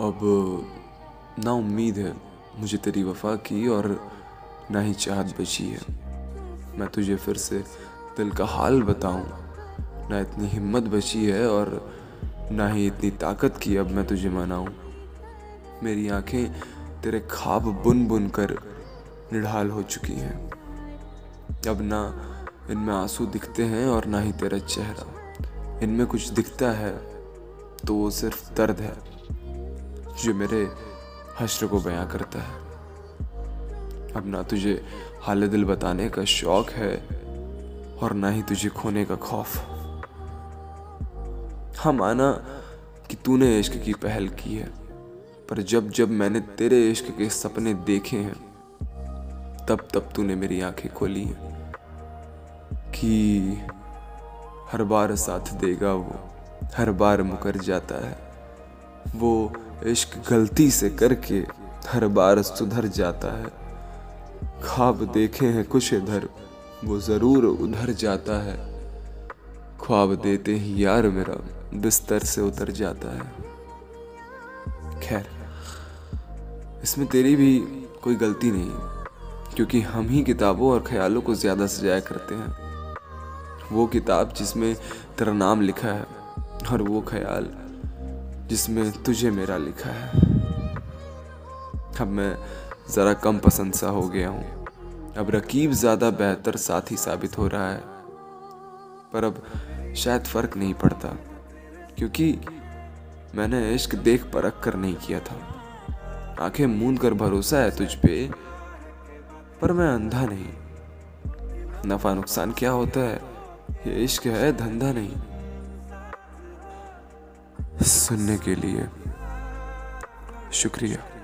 अब, ना उम्मीद है मुझे तेरी वफा की और ना ही चाहत बची है। मैं तुझे फिर से दिल का हाल बताऊँ। ना इतनी हिम्मत बची है और ना ही इतनी ताकत की अब मैं तुझे मनाऊं। मेरी आँखें तेरे ख्वाब बुन बुन कर निढाल हो चुकी हैं। अब ना इनमें आँसू दिखते हैं और ना ही तेरा चेहरा। इनमें कुछ दिखता है तो वो सिर्फ़ दर्द है। जो मेरे हश्र को बयां करता है। अब ना तुझे हाल दिल बताने का शौक है और ना ही तुझे खोने का खौफ। हाँ माना कि तूने इश्क की पहल की है, पर जब जब मैंने तेरे इश्क के सपने देखे हैं, तब तब तूने मेरी आँखें खोली हैं कि हर बार साथ देगा वो, हर बार मुकर जाता है, वो इश्क गलती से करके हर बार सुधर जाता है। ख्वाब देखे हैं कुछ इधर, वो ज़रूर उधर जाता है। ख्वाब देते ही यार मेरा बिस्तर से उतर जाता है। खैर, इसमें तेरी भी कोई गलती नहीं, क्योंकि हम ही किताबों और ख्यालों को ज़्यादा सजाया करते हैं। वो किताब जिसमें तेरा नाम लिखा है और वो ख्याल जिसमें तुझे मेरा लिखा है। अब मैं ज़रा कम पसंद सा हो गया हूँ। अब रकीब ज़्यादा बेहतर साथी साबित हो रहा है। पर अब शायद फ़र्क नहीं पड़ता, क्योंकि मैंने इश्क देख परख कर नहीं किया था। आँखें मूंद कर भरोसा है तुझ पे, पर मैं अंधा नहीं। नफा नुकसान क्या होता है? ये इश्क है धंधा नहीं। सुनने के लिए शुक्रिया।